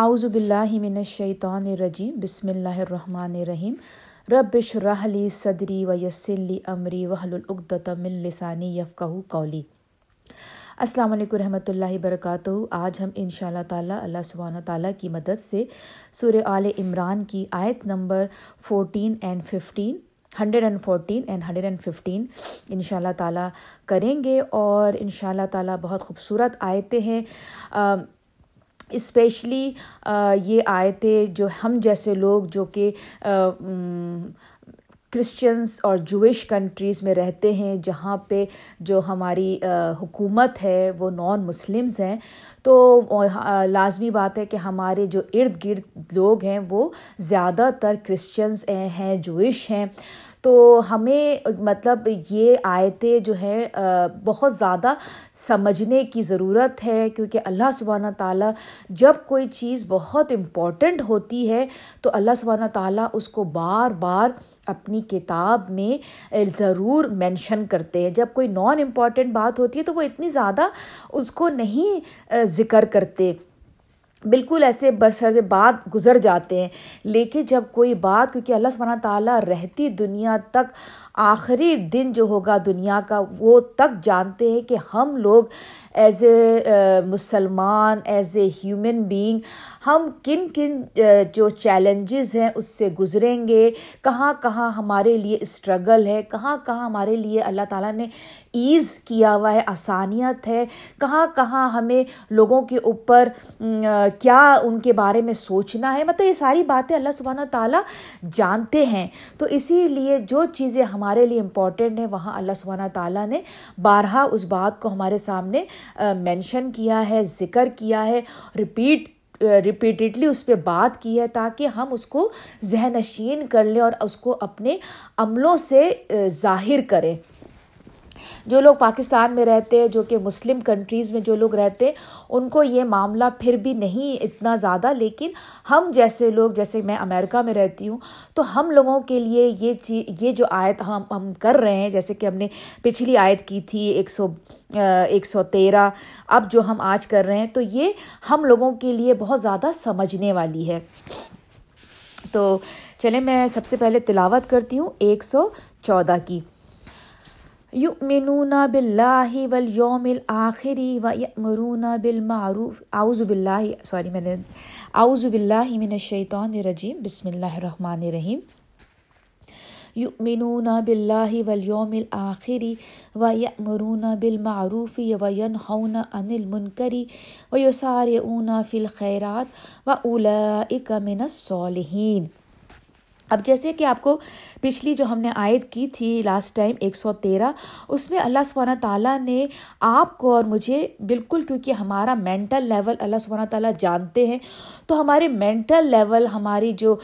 اعوذ باللہ من الشیطان الرجیم، بسم اللہ الرحمن الرحیم۔ رب اشرح لی صدری و یسلی عمری امری العدت مل من لسانی یفقہ قولی۔ السلام علیکم رحمۃ اللہ وبرکاتہ۔ آج ہم ان شاء اللہ تعالیٰ اللہ سبحانہ تعالیٰ کی مدد سے سورہ آل عمران کی آیت number fourteen and fifteen hundred and fourteen and hundred and fifteen ان شاء اللہ تعالیٰ کریں گے اور ان شاء اللہ تعالیٰ بہت خوبصورت آیتیں ہیں۔ اسپیشلی یہ آئے تھے جو ہم جیسے لوگ جو کہ کرسچنس اور جوئش کنٹریز میں رہتے ہیں، جہاں پہ جو ہماری حکومت ہے، وہ نان مسلمز ہیں، تو لازمی بات ہے کہ ہمارے جو ارد گرد لوگ ہیں، وہ زیادہ تر کرسچنس ہیں جوئش ہیں۔ تو ہمیں مطلب یہ آیتیں جو ہیں بہت زیادہ سمجھنے کی ضرورت ہے۔ کیونکہ اللہ سبحانہ تعالیٰ جب کوئی چیز بہت امپورٹنٹ ہوتی ہے، تو اللہ سبحانہ تعالیٰ اس کو بار بار اپنی کتاب میں ضرور مینشن کرتے ہیں۔ جب کوئی نان امپورٹنٹ بات ہوتی ہے، تو وہ اتنی زیادہ اس کو نہیں ذکر کرتے۔ بالکل ایسے بسر بات گزر جاتے ہیں۔ لیکن جب کوئی بات، کیونکہ اللہ سبحانہ تعالیٰ رہتی دنیا تک، آخری دن جو ہوگا دنیا کا، وہ تک جانتے ہیں کہ ہم لوگ ایز اے مسلمان، ایز اے ہیومن بینگ ہم کن کن جو چیلنجز ہیں اس سے گزریں گے؟ کہاں کہاں ہمارے لیے اسٹرگل ہے؟ کہاں کہاں ہمارے لیے اللہ تعالیٰ نے ایز کیا ہوا ہے؟ آسانیت ہے؟ کہاں کہاں ہمیں لوگوں کے اوپر کیا ان کے بارے میں سوچنا ہے؟ مطلب یہ ساری باتیں اللہ سبحانہ تعالیٰ جانتے ہیں۔ تو اسی لیے جو چیزیں ہمارے لیے امپورٹنٹ ہیں، وہاں اللہ سبحانہ تعالیٰ نے بارہا اس بات کو ہمارے سامنے مینشن کیا ہے، ذکر کیا ہے رپیٹ ریپیٹڈلی اس پہ بات کی ہے تاکہ ہم اس کو ذہن نشین کر لیں اور اس کو اپنے عملوں سے ظاہر کریں۔ جو لوگ پاکستان میں رہتے، جو کہ مسلم کنٹریز میں جو لوگ رہتے، ان کو یہ معاملہ پھر بھی نہیں اتنا زیادہ، لیکن ہم جیسے لوگ، جیسے میں امریکہ میں رہتی ہوں، تو ہم لوگوں کے لیے یہ چیز یہ جو آیت ہم ہم کر رہے ہیں، جیسے کہ ہم نے پچھلی آیت کی تھی ایک سو ایک سو تیرہ، اب جو ہم آج کر رہے ہیں، تو یہ ہم لوگوں کے لیے بہت زیادہ سمجھنے والی ہے۔ تو چلیں میں سب سے پہلے تلاوت کرتی ہوں ایک سو چودہ کی۔ یؤمنون باللہ والیوم الآخری ویأمرون بالمعروف. اعوذ باللہ، سوری، میں نے اعوذ باللہ من الشیطان الرجیم. بسم اللہ الرحمن الرحیم. یؤمنون باللہ والیوم الآخری ویأمرون بالمعروف وینہون عن المنکری ویسارعون فی الخیرات وأولئک من الصالحین. اب جیسے کہ آپ کو پچھلی جو ہم نے آیت کی تھی لاسٹ ٹائم ایک سو تیرہ، اس میں اللہ سبحانہ تعالیٰ نے آپ کو اور مجھے بالکل کیونکہ ہمارا مینٹل لیول اللہ سبحانہ تعالیٰ جانتے ہیں، تو ہمارے مینٹل لیول ہماری جو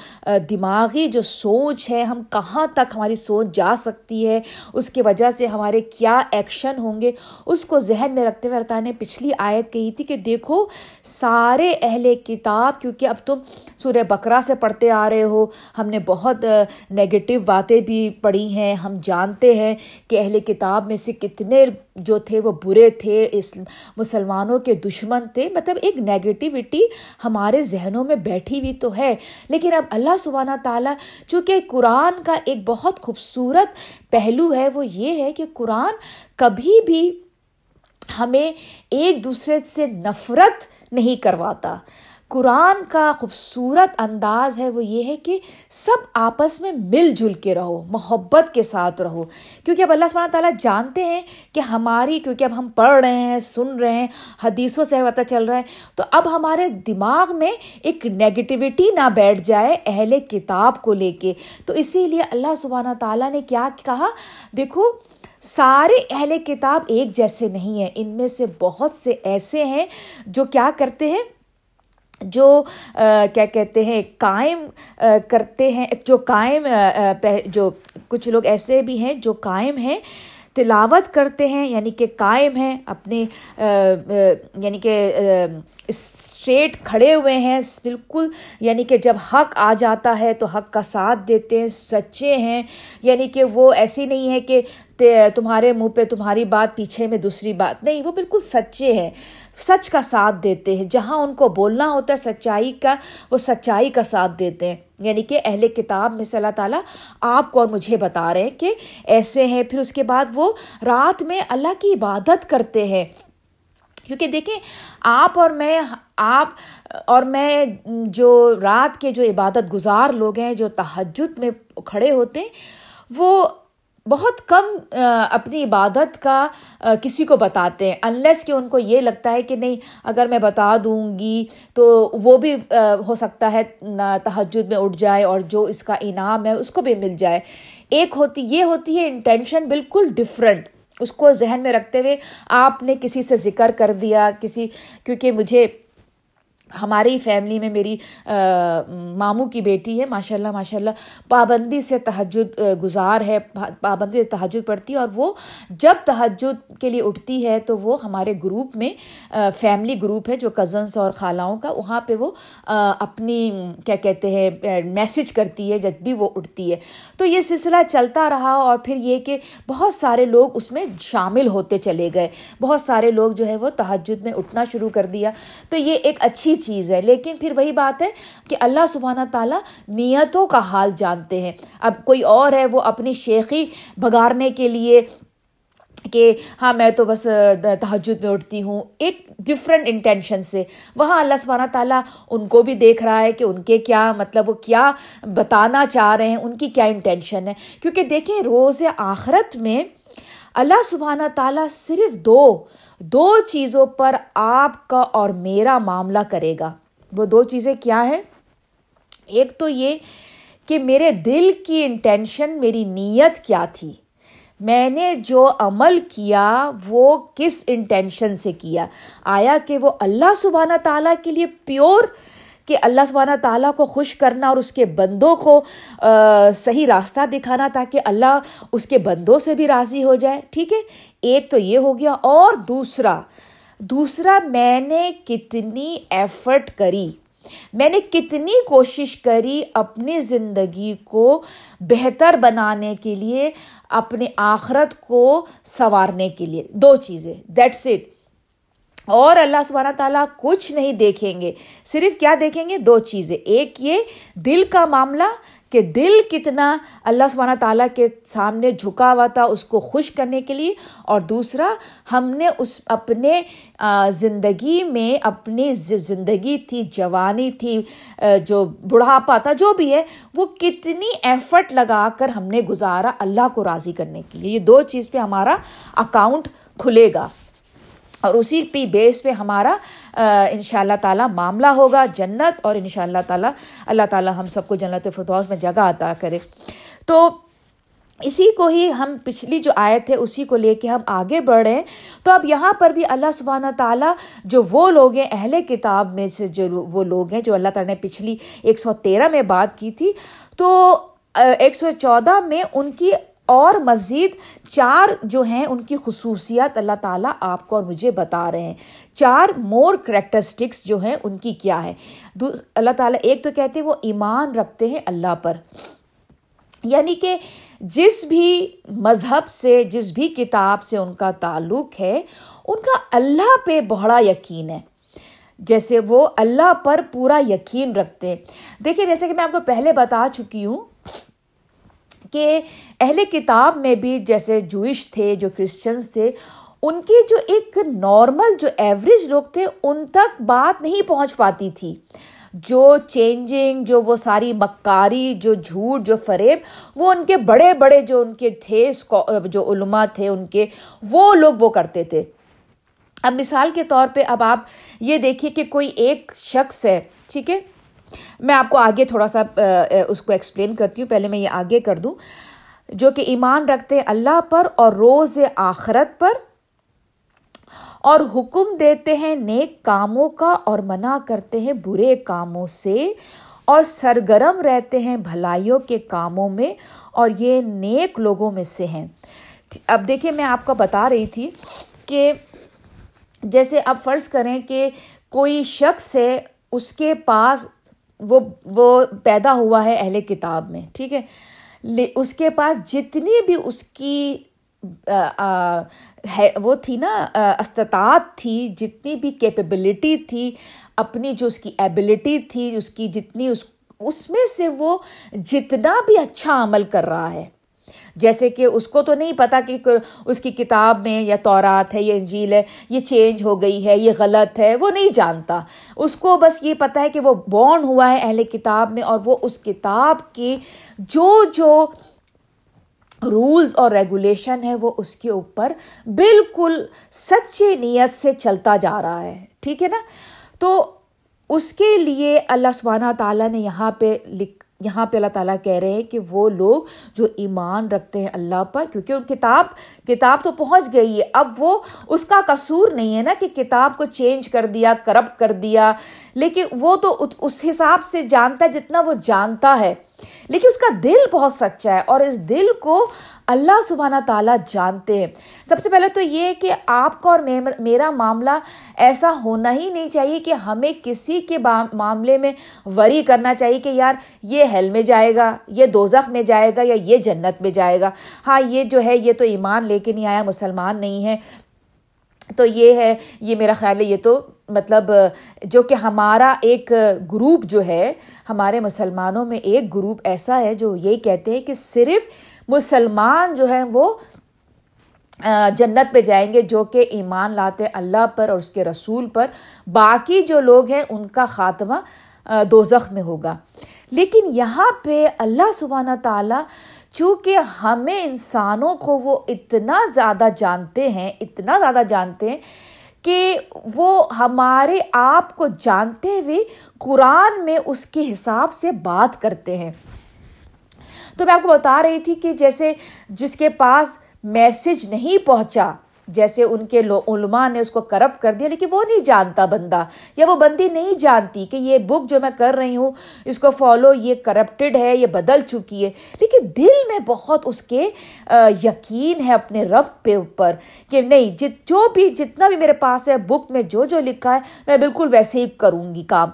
دماغی جو سوچ ہے، ہم کہاں تک ہماری سوچ جا سکتی ہے، اس کی وجہ سے ہمارے کیا ایکشن ہوں گے، اس کو ذہن میں رکھتے ہوئے اللہ تعالیٰ نے پچھلی آیت کہی تھی کہ دیکھو سارے اہل کتاب، کیونکہ اب تم سورہ بکرا سے پڑھتے آ رہے ہو، ہم نے بہت نگیٹو باتیں بھی پڑھی ہیں۔ ہم جانتے ہیں کہ اہل کتاب میں سے کتنے جو تھے وہ برے تھے، اس مسلمانوں کے دشمن تھے۔ مطلب ایک نگیٹیوٹی ہمارے ذہنوں میں بیٹھی ہوئی تو ہے۔ لیکن اب اللہ سبحانہ تعالیٰ چونکہ قرآن کا ایک بہت خوبصورت پہلو ہے، وہ یہ ہے کہ قرآن کبھی بھی ہمیں ایک دوسرے سے نفرت نہیں کرواتا۔ قرآن کا خوبصورت انداز ہے وہ یہ ہے کہ سب آپس میں مل جل کے رہو، محبت کے ساتھ رہو۔ کیونکہ اب اللہ سبحانہ تعالیٰ جانتے ہیں کہ ہماری، کیونکہ اب ہم پڑھ رہے ہیں، سن رہے ہیں، حدیثوں سے پتہ چل رہا ہے۔ تو اب ہمارے دماغ میں ایک نگیٹیوٹی نہ بیٹھ جائے اہل کتاب کو لے کے۔ تو اسی لیے اللہ سبحانہ تعالیٰ نے کیا کہا؟ دیکھو، سارے اہل کتاب ایک جیسے نہیں ہیں۔ ان میں سے بہت سے ایسے ہیں جو کیا کرتے ہیں؟ جو کیا کہتے ہیں، قائم کرتے ہیں، جو قائم جو کچھ لوگ ایسے بھی ہیں جو قائم ہیں، تلاوت کرتے ہیں یعنی کہ قائم ہیں، اپنے یعنی کہ اسٹریٹ کھڑے ہوئے ہیں، بالکل یعنی کہ جب حق آ جاتا ہے تو حق کا ساتھ دیتے ہیں، سچے ہیں یعنی کہ وہ ایسی نہیں ہے کہ تمہارے منہ پہ تمہاری بات، پیچھے میں دوسری بات، نہیں، وہ بالکل سچے ہیں۔ سچ کا ساتھ دیتے ہیں۔ جہاں ان کو بولنا ہوتا ہے، سچائی کا، وہ سچائی کا ساتھ دیتے ہیں۔ یعنی کہ اہل کتاب میں سے اللہ تعالیٰ آپ کو اور مجھے بتا رہے ہیں کہ ایسے ہیں۔ پھر اس کے بعد وہ رات میں اللہ کی عبادت کرتے ہیں۔ کیونکہ دیکھیں، آپ اور میں، آپ اور میں جو رات کے جو عبادت گزار لوگ ہیں، جو تہجد میں کھڑے ہوتے ہیں، وہ بہت کم اپنی عبادت کا کسی کو بتاتے ہیں انلیس کہ ان کو یہ لگتا ہے کہ نہیں، اگر میں بتا دوں گی تو وہ بھی ہو سکتا ہے تہجد میں اٹھ جائے اور جو اس کا انعام ہے اس کو بھی مل جائے۔ ایک ہوتی، یہ ہوتی ہے انٹینشن بالکل ڈفرینٹ اس کو ذہن میں رکھتے ہوئے آپ نے کسی سے ذکر کر دیا، کسی، کیونکہ مجھے ہماری فیملی میں میری ماموں کی بیٹی ہے ماشاء اللہ ماشاء اللہ پابندی سے تہجد گزار ہے، پابندی سے تہجد پڑھتی ہے اور وہ جب تہجد کے لیے اٹھتی ہے تو وہ ہمارے گروپ میں فیملی گروپ ہے جو کزنس اور خالاؤں کا، وہاں پہ وہ اپنی، کیا کہتے ہیں میسج کرتی ہے جب بھی وہ اٹھتی ہے۔ تو یہ سلسلہ چلتا رہا اور پھر یہ کہ بہت سارے لوگ اس میں شامل ہوتے چلے گئے۔ بہت سارے لوگ جو ہے وہ تہجد میں اٹھنا شروع کر دیا۔ تو یہ ایک اچھی چیز ہے۔ لیکن پھر وہی بات ہے کہ اللہ سبحانہ تعالیٰ نیتوں کا حال جانتے ہیں۔ اب کوئی اور ہے وہ اپنی شیخی بگارنے کے لیے کہ ہاں میں تو بس تہجد میں اٹھتی ہوں۔ ایک ڈفرینٹ انٹینشن سے۔ وہاں اللہ سبحانہ تعالیٰ ان کو بھی دیکھ رہا ہے کہ ان کے کیا مطلب وہ کیا بتانا چاہ رہے ہیں، ان کی کیا انٹینشن ہے۔ کیونکہ دیکھیں، روز آخرت میں اللہ سبحانہ تعالیٰ صرف دو دو چیزوں پر آپ کا اور میرا معاملہ کرے گا۔ وہ دو چیزیں کیا ہیں؟ ایک تو یہ کہ میرے دل کی انٹینشن، میری نیت کیا تھی؟ میں نے جو عمل کیا، وہ کس انٹینشن سے کیا؟ آیا کہ وہ اللہ سبحانہ تعالیٰ کے لیے پیور کہ اللہ سبحانہ تعالیٰ کو خوش کرنا اور اس کے بندوں کو صحیح راستہ دکھانا تاکہ اللہ اس کے بندوں سے بھی راضی ہو جائے۔ ٹھیک ہے؟ ایک تو یہ ہو گیا اور دوسرا دوسرا میں نے کتنی ایفرٹ کری، میں نے کتنی کوشش کری اپنی زندگی کو بہتر بنانے کے لیے، اپنے آخرت کو سنوارنے کے لیے۔ دو چیزیں دیٹس اٹ اور اللہ سبحانہ تعالیٰ کچھ نہیں دیکھیں گے۔ صرف کیا دیکھیں گے؟ دو چیزیں۔ ایک یہ دل کا معاملہ کہ دل کتنا اللہ سبحانہ تعالیٰ کے سامنے جھکا ہوا تھا اس کو خوش کرنے کے لیے۔ اور دوسرا، ہم نے اس اپنے زندگی میں اپنی زندگی تھی، جوانی تھی جو بڑھاپا تھا، جو بھی ہے، وہ کتنی ایفرٹ لگا کر ہم نے گزارا اللہ کو راضی کرنے کے لیے۔ یہ دو چیز پہ ہمارا اکاؤنٹ کھلے گا۔ اور اسی پہ بیس پہ ہمارا ان شاء اللہ تعالیٰ معاملہ ہوگا جنت اور ان شاء اللہ تعالیٰ اللہ تعالیٰ ہم سب کو جنت فردوس میں جگہ عطا کرے۔ تو اسی کو ہی ہم پچھلی جو آئے تھے اسی کو لے کے ہم آگے بڑھ رہے ہیں تو اب یہاں پر بھی اللہ سبحانہ تعالیٰ جو وہ لوگ ہیں، اہل کتاب میں سے جو وہ لوگ ہیں، جو اللہ تعالیٰ نے پچھلی ایک سو تیرہ میں بات کی تھی، تو ایک سو چودہ میں ان کی اور مزید چار جو ہیں ان کی خصوصیات اللہ تعالیٰ آپ کو اور مجھے بتا رہے ہیں۔ چار مور کریکٹرسٹکس جو ہیں ان کی کیا ہے۔ اللہ تعالیٰ ایک تو کہتے ہیں وہ ایمان رکھتے ہیں اللہ پر۔ یعنی کہ جس بھی مذہب سے، جس بھی کتاب سے ان کا تعلق ہے، ان کا اللہ پہ بڑا یقین ہے۔ جیسے وہ اللہ پر پورا یقین رکھتے ہیں۔ دیکھیں، جیسے کہ میں آپ کو پہلے بتا چکی ہوں کہ اہل کتاب میں بھی جیسے جوئش تھے، جو کرسچنس تھے، ان کے جو ایک نارمل جو ایوریج لوگ تھے، ان تک بات نہیں پہنچ پاتی تھی۔ جو چینجنگ جو وہ ساری مکاری، جو جھوٹ، جو فریب، وہ ان کے بڑے بڑے جو ان کے تھے جو علماء تھے ان کے، وہ لوگ وہ کرتے تھے۔ اب مثال کے طور پہ اب آپ یہ دیکھیے کہ کوئی ایک شخص ہے، ٹھیک ہے؟ میں آپ کو آگے تھوڑا سا اس کو ایکسپلین کرتی ہوں، پہلے میں یہ آگے کر دوں۔ جو کہ ایمان رکھتے ہیں اللہ پر اور روز آخرت پر، اور حکم دیتے ہیں نیک کاموں کا اور منع کرتے ہیں برے کاموں سے، اور سرگرم رہتے ہیں بھلائیوں کے کاموں میں، اور یہ نیک لوگوں میں سے ہیں۔ اب دیکھیں، میں آپ کو بتا رہی تھی کہ جیسے اب فرض کریں کہ کوئی شخص ہے، اس کے پاس وہ وہ پیدا ہوا ہے اہل کتاب میں، ٹھیک ہے؟ اس کے پاس جتنی بھی اس کی ہے، وہ تھی نا استطاعت تھی، جتنی بھی کیپیبلٹی تھی، اپنی جو اس کی ایبلٹی تھی، اس کی جتنی اس اس میں سے وہ جتنا بھی اچھا عمل کر رہا ہے۔ جیسے کہ اس کو تو نہیں پتا کہ اس کی کتاب میں یا تورات ہے یا انجیل ہے، یہ چینج ہو گئی ہے، یہ غلط ہے، وہ نہیں جانتا۔ اس کو بس یہ پتا ہے کہ وہ بورن ہوا ہے اہل کتاب میں اور وہ اس کتاب کی جو جو رولز اور ریگولیشن ہے وہ اس کے اوپر بالکل سچی نیت سے چلتا جا رہا ہے۔ ٹھیک ہے نا؟ تو اس کے لیے اللہ سبحانہ تعالیٰ نے یہاں پہ لکھ یہاں پہ اللہ تعالیٰ کہہ رہے ہیں کہ وہ لوگ جو ایمان رکھتے ہیں اللہ پر، کیونکہ ان کتاب کتاب تو پہنچ گئی ہے، اب وہ اس کا قصور نہیں ہے نا کہ کتاب کو چینج کر دیا، کرپٹ کر دیا، لیکن وہ تو اس حساب سے جانتا ہے جتنا وہ جانتا ہے۔ لیکن اس کا دل بہت سچا ہے اور اس دل کو اللہ سبحانہ تعالیٰ جانتے ہیں۔ سب سے پہلے تو یہ کہ آپ کا اور میرا معاملہ ایسا ہونا ہی نہیں چاہیے کہ ہمیں کسی کے معاملے میں وری کرنا چاہیے کہ یار یہ ہیل میں جائے گا، یہ دوزخ میں جائے گا یا یہ جنت میں جائے گا۔ ہاں یہ جو ہے، یہ تو ایمان لے کے نہیں آیا، مسلمان نہیں ہے۔ تو یہ ہے، یہ میرا خیال ہے، یہ تو مطلب جو کہ ہمارا ایک گروپ جو ہے، ہمارے مسلمانوں میں ایک گروپ ایسا ہے جو یہی کہتے ہیں کہ صرف مسلمان جو ہیں وہ جنت پہ جائیں گے، جو کہ ایمان لاتے اللہ پر اور اس کے رسول پر۔ باقی جو لوگ ہیں، ان کا خاتمہ دوزخ میں ہوگا۔ لیکن یہاں پہ اللہ سبحانہ تعالیٰ چونکہ ہمیں انسانوں کو وہ اتنا زیادہ جانتے ہیں، اتنا زیادہ جانتے ہیں کہ وہ ہمارے آپ کو جانتے ہوئے قرآن میں اس کے حساب سے بات کرتے ہیں۔ تو میں آپ کو بتا رہی تھی کہ جیسے جس کے پاس میسج نہیں پہنچا جیسے ان کے علماء نے اس کو کرپٹ کر دیا، لیکن وہ نہیں جانتا بندہ، یا وہ بندی نہیں جانتی کہ یہ بک جو میں کر رہی ہوں، اس کو فالو یہ کرپٹڈ ہے، یہ بدل چکی ہے۔ لیکن دل میں بہت اس کے یقین ہے اپنے رب پہ اوپر کہ نہیں، جت جو بھی جتنا بھی میرے پاس ہے بک میں جو جو لکھا ہے، میں بالکل ویسے ہی کروں گی کام۔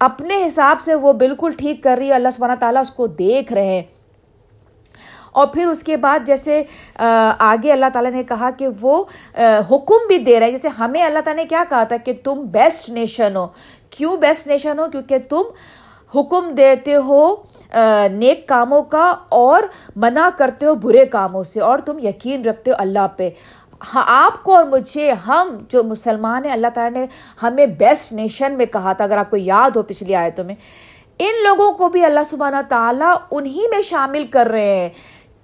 اپنے حساب سے وہ بالکل ٹھیک کر رہی ہے، اللہ سبحانہ تعالیٰ اس کو دیکھ رہے ہیں۔ اور پھر اس کے بعد جیسے آگے اللہ تعالیٰ نے کہا کہ وہ حکم بھی دے رہا ہے۔ جیسے ہمیں اللہ تعالیٰ نے کیا کہا تھا کہ تم بیسٹ نیشن ہو۔ کیوں بیسٹ نیشن ہو؟ کیونکہ تم حکم دیتے ہو نیک کاموں کا اور منع کرتے ہو برے کاموں سے، اور تم یقین رکھتے ہو اللہ پہ۔ ہاں آپ کو اور مجھے، ہم جو مسلمان ہیں، اللہ تعالیٰ نے ہمیں بیسٹ نیشن میں کہا تھا۔ اگر آپ کو یاد ہو پچھلی آیتوں میں، ان لوگوں کو بھی اللہ سبحانہ تعالیٰ انہی میں شامل کر رہے ہیں۔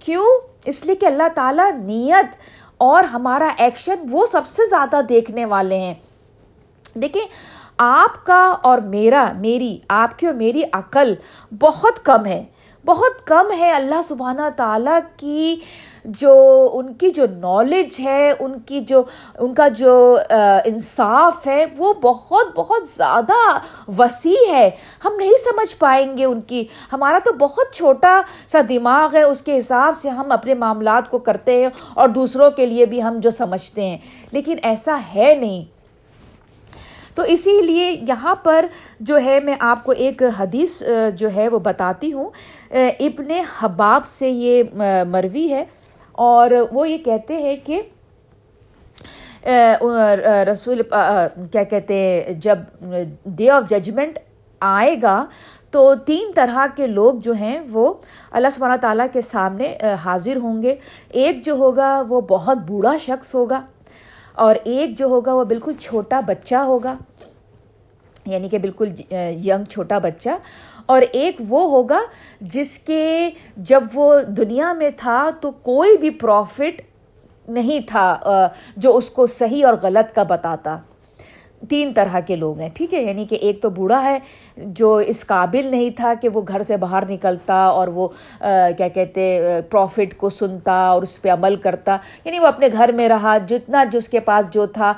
کیوں؟ اس لیے کہ اللہ تعالیٰ نیت اور ہمارا ایکشن وہ سب سے زیادہ دیکھنے والے ہیں۔ دیکھیں، آپ کا اور میرا، میری، آپ کی اور میری عقل بہت کم ہے۔ بہت کم ہے اللہ سبحانہ تعالیٰ کی جو ان کی جو نالج ہے، ان کی جو، ان کا جو انصاف ہے، وہ بہت بہت زیادہ وسیع ہے۔ ہم نہیں سمجھ پائیں گے ان کی۔ ہمارا تو بہت چھوٹا سا دماغ ہے، اس کے حساب سے ہم اپنے معاملات کو کرتے ہیں اور دوسروں کے لیے بھی ہم جو سمجھتے ہیں۔ لیکن ایسا ہے نہیں۔ تو اسی لیے یہاں پر جو ہے، میں آپ کو ایک حدیث جو ہے، وہ بتاتی ہوں۔ ابن حباب سے یہ مروی ہے۔ اور وہ یہ کہتے ہیں کہ رسول کیا کہتے ہیں، جب ڈے آف ججمنٹ آئے گا تو تین طرح کے لوگ جو ہیں وہ اللہ سبحانہ تعالیٰ کے سامنے حاضر ہوں گے۔ ایک جو ہوگا وہ بہت بوڑھا شخص ہوگا، اور ایک جو ہوگا وہ بالکل چھوٹا بچہ ہوگا۔ یعنی کہ بالکل ینگ چھوٹا بچہ۔ اور ایک وہ ہوگا جس کے جب وہ دنیا میں تھا تو کوئی بھی پروفٹ نہیں تھا جو اس کو صحیح اور غلط کا بتاتا۔ تین طرح کے لوگ ہیں، ٹھیک ہے؟ یعنی کہ ایک تو بوڑھا ہے جو اس قابل نہیں تھا کہ وہ گھر سے باہر نکلتا اور وہ کیا کہتے پروفٹ کو سنتا اور اس پہ عمل کرتا۔ یعنی وہ اپنے گھر میں رہا، جتنا جو اس کے پاس جو تھا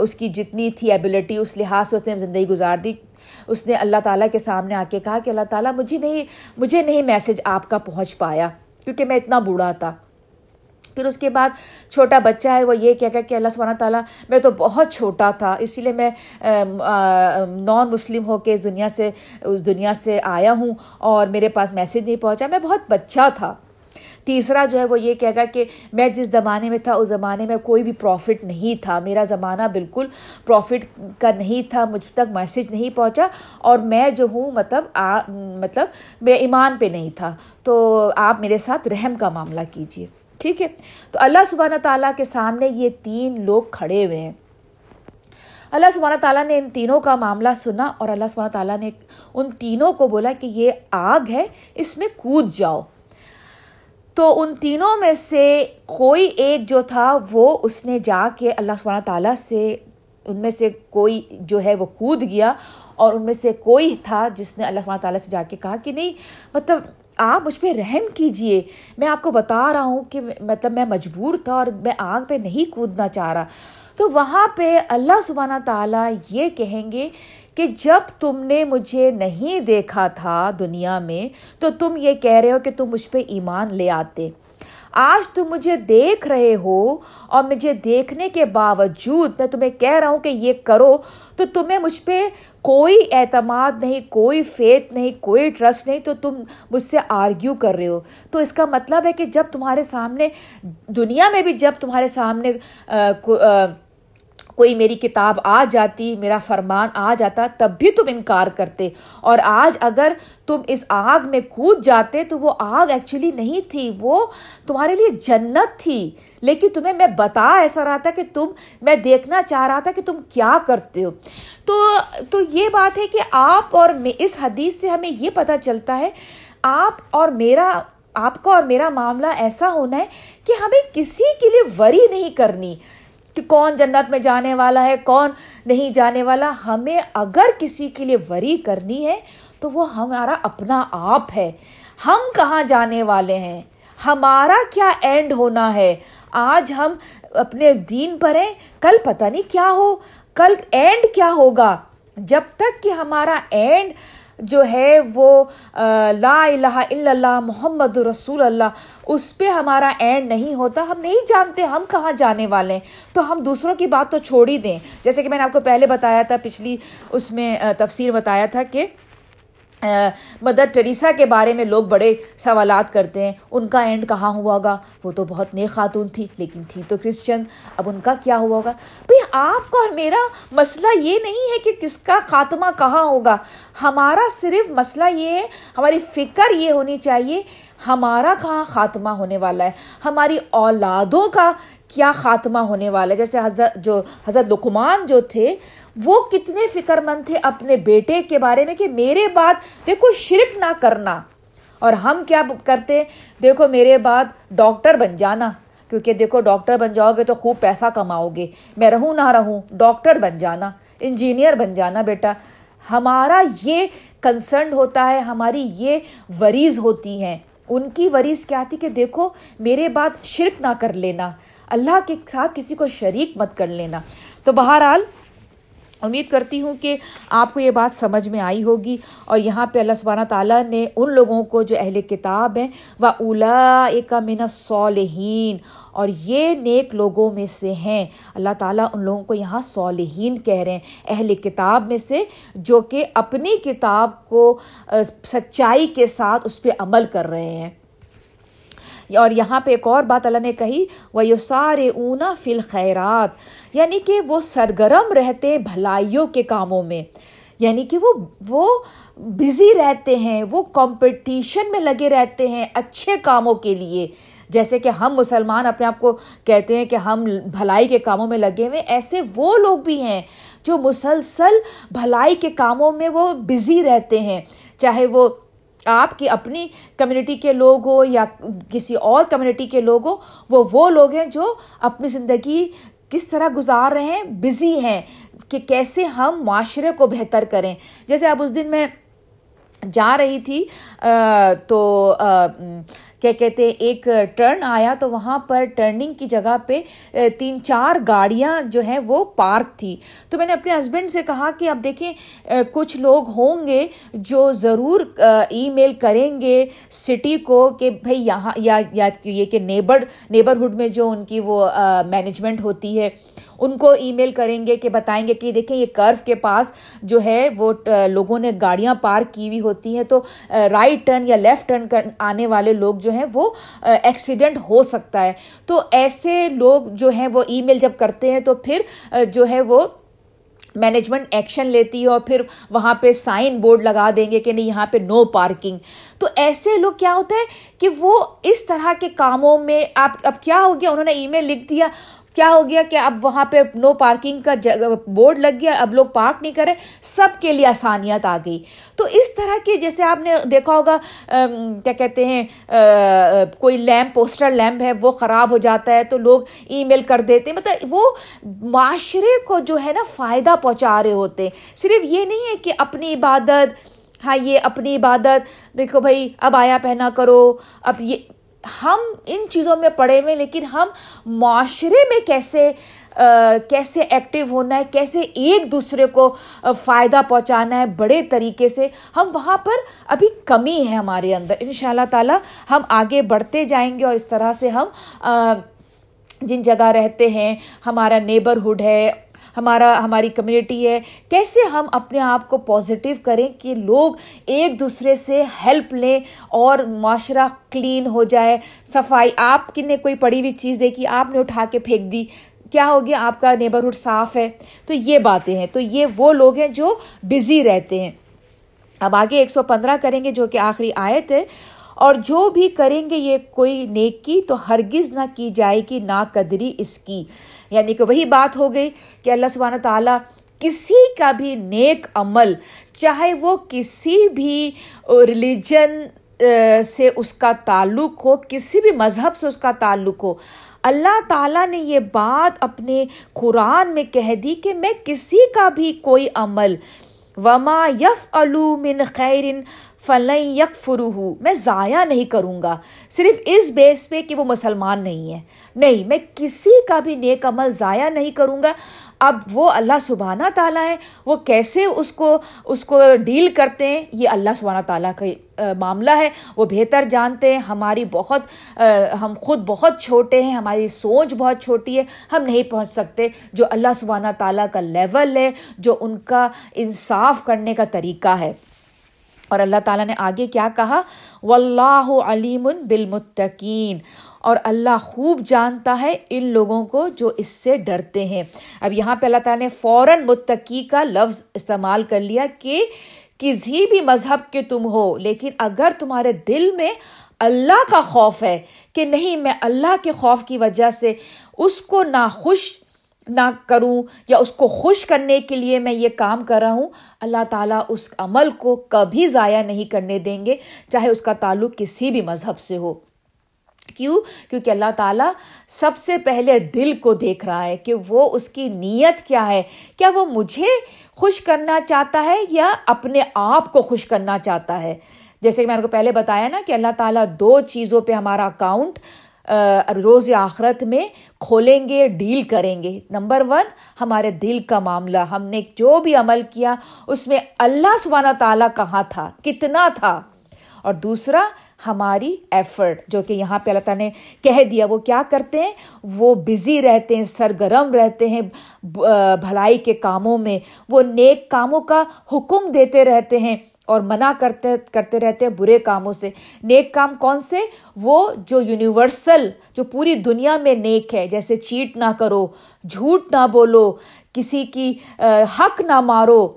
اس کی جتنی تھی ایبلٹی اس لحاظ سے اس نے زندگی گزار دی۔ اس نے اللہ تعالیٰ کے سامنے آ کے کہا کہ اللہ تعالیٰ مجھے نہیں مجھے نہیں میسج آپ کا پہنچ پایا، کیونکہ میں اتنا بوڑھا تھا۔ پھر اس کے بعد چھوٹا بچہ ہے، وہ یہ کہہ کہ اللہ سبحانہ تعالیٰ، میں تو بہت چھوٹا تھا، اسی لیے میں نان مسلم ہو کے اس دنیا سے اس دنیا سے آیا ہوں اور میرے پاس میسیج نہیں پہنچا۔ میں بہت بچہ تھا۔ تیسرا جو ہے وہ یہ کہے گا کہ میں جس زمانے میں تھا، اس زمانے میں کوئی بھی پروفٹ نہیں تھا۔ میرا زمانہ بالکل پروفٹ کا نہیں تھا، مجھ تک میسیج نہیں پہنچا۔ اور میں جو ہوں مطلب آ مطلب میں ایمان پہ نہیں تھا۔ تو آپ میرے ساتھ رحم کا معاملہ کیجیے۔ ٹھیک ہے؟ تو اللہ سبحانہ تعالیٰ کے سامنے یہ تین لوگ کھڑے ہوئے ہیں۔ اللہ سبحانہ تعالیٰ نے ان تینوں کا معاملہ سنا اور اللہ سبحانہ تعالیٰ نے ان تینوں کو بولا کہ یہ آگ ہے، اس میں کود جاؤ۔ تو ان تینوں میں سے کوئی ایک جو تھا وہ اس نے جا کے اللہ سبحانہ تعالیٰ سے ان میں سے کوئی جو ہے وہ کود گیا اور ان میں سے کوئی تھا جس نے اللہ سبحانہ تعالیٰ سے جا کے کہا کہ نہیں مطلب آپ مجھ پہ رحم کیجیے۔ میں آپ کو بتا رہا ہوں کہ مطلب میں مجبور تھا اور میں آگ پہ نہیں کودنا چاہ رہا۔ تو وہاں پہ اللہ سبحانہ تعالیٰ یہ کہیں گے کہ جب تم نے مجھے نہیں دیکھا تھا دنیا میں، تو تم یہ کہہ رہے ہو کہ تم مجھ پہ ایمان لے آتے۔ آج تم مجھے دیکھ رہے ہو اور مجھے دیکھنے کے باوجود میں تمہیں کہہ رہا ہوں کہ یہ کرو، تو تمہیں مجھ پہ کوئی اعتماد نہیں، کوئی فیت نہیں، کوئی ٹرسٹ نہیں، تو تم مجھ سے آرگیو کر رہے ہو۔ تو اس کا مطلب ہے کہ جب تمہارے سامنے، دنیا میں بھی جب تمہارے سامنے کوئی میری کتاب آ جاتی، میرا فرمان آ جاتا، تب بھی تم انکار کرتے۔ اور آج اگر تم اس آگ میں کود جاتے تو وہ آگ ایکچولی نہیں تھی، وہ تمہارے لیے جنت تھی۔ لیکن تمہیں میں بتا ایسا رہا تھا کہ تم، میں دیکھنا چاہ رہا تھا کہ تم کیا کرتے ہو۔ تو تو یہ بات ہے کہ آپ اور اس حدیث سے ہمیں یہ پتہ چلتا ہے، آپ اور میرا، آپ کا اور میرا معاملہ ایسا ہونا ہے کہ ہمیں کسی کے لیے وری نہیں کرنی۔ کہ کون جنت میں جانے والا ہے، کون نہیں جانے والا، ہمیں اگر کسی کے لیے وری کرنی ہے تو وہ ہمارا اپنا آپ ہے۔ ہم کہاں جانے والے ہیں؟ ہمارا کیا اینڈ ہونا ہے؟ آج ہم اپنے دین پر ہیں، کل پتہ نہیں کیا ہو، کل اینڈ کیا ہوگا؟ جب تک کہ ہمارا اینڈ جو ہے وہ لا الہ الا اللہ محمد رسول اللہ، اس پہ ہمارا اینڈ نہیں ہوتا، ہم نہیں جانتے ہم کہاں جانے والے ہیں۔ تو ہم دوسروں کی بات تو چھوڑ ہی دیں۔ جیسے کہ میں نے آپ کو پہلے بتایا تھا، پچھلی اس میں تفسیر بتایا تھا کہ مدر ٹریسا کے بارے میں لوگ بڑے سوالات کرتے ہیں۔ ان کا اینڈ کہاں ہوا ہوگا؟ وہ تو بہت نیک خاتون تھی، لیکن تھی تو کرسچن۔ اب ان کا کیا ہوا ہوگا؟ بھئی آپ کا اور میرا مسئلہ یہ نہیں ہے کہ کس کا خاتمہ کہاں ہوگا۔ ہمارا صرف مسئلہ یہ ہے، ہماری فکر یہ ہونی چاہیے، ہمارا کہاں خاتمہ ہونے والا ہے؟ ہماری اولادوں کا کیا خاتمہ ہونے والا ہے؟ جیسے حضرت جو، حضرت لکمان جو تھے وہ کتنے فکر مند تھے اپنے بیٹے کے بارے میں کہ میرے بعد دیکھو شرک نہ کرنا۔ اور ہم کیا کرتے؟ دیکھو میرے بعد ڈاکٹر بن جانا۔ کیونکہ دیکھو ڈاکٹر بن جاؤ گے تو خوب پیسہ کماؤ گے۔ میں رہوں نہ رہوں، ڈاکٹر بن جانا، انجینئر بن جانا بیٹا۔ ہمارا یہ کنسرن ہوتا ہے، ہماری یہ وریز ہوتی ہیں۔ ان کی وریز کیا تھی کہ دیکھو میرے بعد شرک نہ کر لینا۔ اللہ کے ساتھ کسی کو شریک مت کر لینا۔ تو بہرحال امید کرتی ہوں کہ آپ کو یہ بات سمجھ میں آئی ہوگی اور یہاں پہ اللہ سبحانہ تعالیٰ نے ان لوگوں کو جو اہل کتاب ہیں وہ اولا ایک من صالحین اور یہ نیک لوگوں میں سے ہیں۔ اللہ تعالیٰ ان لوگوں کو یہاں صالحین کہہ رہے ہیں۔ اہل کتاب میں سے جو کہ اپنی کتاب کو سچائی کے ساتھ اس پہ عمل کر رہے ہیں۔ اور یہاں پہ ایک اور بات اللہ نے کہی وہ یو سارے اونا فل خیرات یعنی کہ وہ سرگرم رہتے بھلائیوں کے کاموں میں۔ یعنی کہ وہ وہ بزی رہتے ہیں، وہ کمپٹیشن میں لگے رہتے ہیں اچھے کاموں کے لیے۔ جیسے کہ ہم مسلمان اپنے آپ کو کہتے ہیں کہ ہم بھلائی کے کاموں میں لگے ہوئے ایسے وہ لوگ بھی ہیں جو مسلسل بھلائی کے کاموں میں وہ بزی رہتے ہیں۔ چاہے وہ آپ کی اپنی کمیونٹی کے لوگ ہو یا کسی اور کمیونٹی کے لوگ ہو، وہ وہ لوگ ہیں جو اپنی زندگی کس طرح گزار رہے ہیں بزی ہیں، کہ کیسے ہم معاشرے کو بہتر کریں۔ جیسے اب اس دن میں جا رہی تھی تو کیا کہتے ہیں، ایک ٹرن آیا تو وہاں پر ٹرننگ کی جگہ پہ تین چار گاڑیاں جو ہیں وہ پارک تھی۔ تو میں نے اپنے ہسبینڈ سے کہا کہ اب دیکھیں کچھ لوگ ہوں گے جو ضرور ای میل کریں گے سٹی کو کہ بھائی یہاں، یا یہ کہ نیبر، نیبرہڈ میں جو ان کی وہ مینجمنٹ ہوتی ہے، ان کو ای میل کریں گے کہ بتائیں گے کہ دیکھیں یہ کرف کے پاس جو ہے وہ لوگوں نے گاڑیاں پارک کی ہوئی ہوتی ہیں۔ تو رائٹ ٹرن یا لیفٹ ٹرن آنے والے لوگ جو ہیں وہ ایکسیڈنٹ ہو سکتا ہے۔ تو ایسے لوگ جو ہیں وہ ای میل جب کرتے ہیں تو پھر جو ہے وہ مینجمنٹ ایکشن لیتی ہے اور پھر وہاں پہ سائن بورڈ لگا دیں گے کہ نہیں، یہاں پہ نو پارکنگ تو ایسے لوگ کیا ہوتا ہے کہ وہ اس طرح کے کاموں میں، آپ، اب کیا ہو گیا، انہوں نے ای میل لکھ دیا۔ کیا ہو گیا کہ اب وہاں پہ نو پارکنگ کا بورڈ لگ گیا، اب لوگ پارک نہیں کرے، سب کے لیے آسانیت آ گئی۔ تو اس طرح کی جیسے آپ نے دیکھا ہوگا کیا کہتے ہیں کوئی لیمپ پوسٹر لیمپ ہے، وہ خراب ہو جاتا ہے تو لوگ ای میل کر دیتے ہیں۔ مطلب وہ معاشرے کو جو ہے نا فائدہ پہنچا رہے ہوتے ہیں۔ صرف یہ نہیں ہے کہ اپنی عبادت ہاں یہ اپنی عبادت، دیکھو بھائی، اب آیا پہنا کرو، اب یہ ہم ان چیزوں میں پڑے ہوئے لیکن ہم معاشرے میں کیسے کیسے ایکٹیو ہونا ہے، کیسے ایک دوسرے کو فائدہ پہنچانا ہے بڑے طریقے سے، ہم وہاں پر ابھی کمی ہے ہمارے اندر۔ ان شاء اللہ تعالیٰ ہم آگے بڑھتے جائیں گے اور اس طرح سے ہم جن جگہ رہتے ہیں، ہمارا نیبرہڈ ہے ہمارا ہماری کمیونٹی ہے۔ کیسے ہم اپنے آپ کو پازیٹیو کریں کہ لوگ ایک دوسرے سے ہیلپ لیں اور معاشرہ کلین ہو جائے۔ صفائی، آپ کی نے کوئی پڑی ہوئی چیز دیکھی، آپ نے اٹھا کے پھینک دی۔ کیا ہو گیا؟ آپ کا نیبرہڈ صاف ہے۔ تو یہ باتیں ہیں۔ تو یہ وہ لوگ ہیں جو بزی رہتے ہیں۔ اب آگے ایک سو پندرہ کریں گے جو کہ آخری آیت ہے۔ اور جو بھی کریں گے یہ کوئی نیکی تو ہرگز نہ کی جائے گی نا قدری اس کی۔ یعنی کہ وہی بات ہو گئی کہ اللہ سبحانہ تعالیٰ کسی کا بھی نیک عمل، چاہے وہ کسی بھی ریلیجن سے اس کا تعلق ہو، کسی بھی مذہب سے اس کا تعلق ہو، اللہ تعالیٰ نے یہ بات اپنے قرآن میں کہہ دی کہ میں کسی کا بھی کوئی عمل، وما یف من خیرن فلن یک فرو میں ضائع نہیں کروں گا۔ صرف اس بیس پہ کہ وہ مسلمان نہیں ہے۔ نہیں، میں کسی کا بھی نیک عمل ضائع نہیں کروں گا۔ اب وہ اللہ سبحانہ تعالیٰ ہے۔ وہ کیسے اس کو اس کو ڈیل کرتے ہیں؟ یہ اللہ سبحانہ تعالیٰ کا معاملہ ہے۔ وہ بہتر جانتے ہیں۔ ہماری بہت ہم خود بہت چھوٹے ہیں۔ ہماری سوچ بہت چھوٹی ہے۔ ہم نہیں پہنچ سکتے۔ جو اللہ سبحانہ تعالیٰ کا لیول ہے، جو ان کا انصاف کرنے کا طریقہ ہے۔ اور اللہ تعالیٰ نے آگے کیا کہا؟ و اللہ علیم بالمتقین اور اللہ خوب جانتا ہے ان لوگوں کو جو اس سے ڈرتے ہیں۔ اب یہاں پہ اللہ تعالیٰ نے فوراً متقی کا لفظ استعمال کر لیا کہ کسی بھی مذہب کے تم ہو، لیکن اگر تمہارے دل میں اللہ کا خوف ہے کہ نہیں، میں اللہ کے خوف کی وجہ سے اس کو ناخوش نہ کروں یا اس کو خوش کرنے کے لیے میں یہ کام کر رہا ہوں، اللہ تعالیٰ اس عمل کو کبھی ضائع نہیں کرنے دیں گے، چاہے اس کا تعلق کسی بھی مذہب سے ہو۔ کیوں؟ کیونکہ اللہ تعالیٰ سب سے پہلے دل کو دیکھ رہا ہے کہ وہ اس کی نیت کیا ہے۔ کیا وہ مجھے خوش کرنا چاہتا ہے یا اپنے آپ کو خوش کرنا چاہتا ہے؟ جیسے کہ میں نے کو پہلے بتایا نا کہ اللہ تعالیٰ دو چیزوں پہ ہمارا اکاؤنٹ روز آخرت میں کھولیں گے، ڈیل کریں گے۔ نمبر ون، ہمارے دل کا معاملہ۔ ہم نے جو بھی عمل کیا، اس میں اللہ سبحانہ تعالیٰ کہاں تھا؟ کتنا تھا؟ اور دوسرا، ہماری ایفرٹ جو کہ یہاں پہ اللہ تعالیٰ نے کہہ دیا، وہ کیا کرتے ہیں؟ وہ بزی رہتے ہیں، سرگرم رہتے ہیں بھلائی کے کاموں میں۔ وہ نیک کاموں کا حکم دیتے رہتے ہیں۔ اور منع کرتے کرتے رہتے ہیں برے کاموں سے۔ نیک کام کون سے؟ وہ جو یونیورسل جو پوری دنیا میں نیک ہے، جیسے چیٹ نہ کرو، جھوٹ نہ بولو، کسی کی حق نہ مارو۔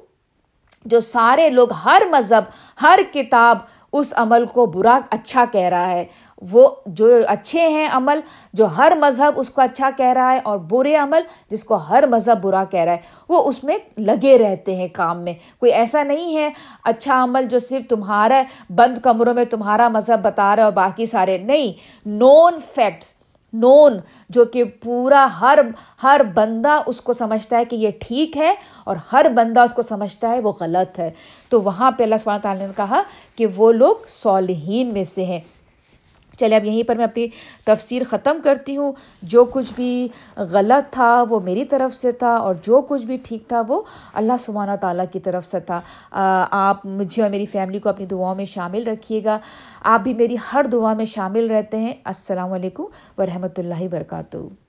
جو سارے لوگ، ہر مذہب، ہر کتاب اس عمل کو برا اچھا کہہ رہا ہے۔ وہ جو اچھے ہیں عمل، جو ہر مذہب اس کو اچھا کہہ رہا ہے اور برے عمل جس کو ہر مذہب برا کہہ رہا ہے، وہ اس میں لگے رہتے ہیں کام میں۔ کوئی ایسا نہیں ہے اچھا عمل جو صرف تمہارا بند کمروں میں تمہارا مذہب بتا رہا ہے اور باقی سارے۔ نہیں نون فیکٹس نون جو کہ پورا ہر ہر بندہ اس کو سمجھتا ہے کہ یہ ٹھیک ہے اور ہر بندہ اس کو سمجھتا ہے وہ غلط ہے۔ تو وہاں پہ اللہ سبحانہ تعالیٰ نے کہا کہ وہ لوگ صالحین میں سے ہیں۔ چلے، اب یہیں پر میں اپنی تفسیر ختم کرتی ہوں۔ جو کچھ بھی غلط تھا وہ میری طرف سے تھا اور جو کچھ بھی ٹھیک تھا وہ اللہ سبحانہ تعالیٰ کی طرف سے تھا۔ آپ مجھے اور میری فیملی کو اپنی دعاؤں میں شامل رکھیے گا۔ آپ بھی میری ہر دعا میں شامل رہتے ہیں۔ السلام علیکم ورحمۃ اللہ وبرکاتہ۔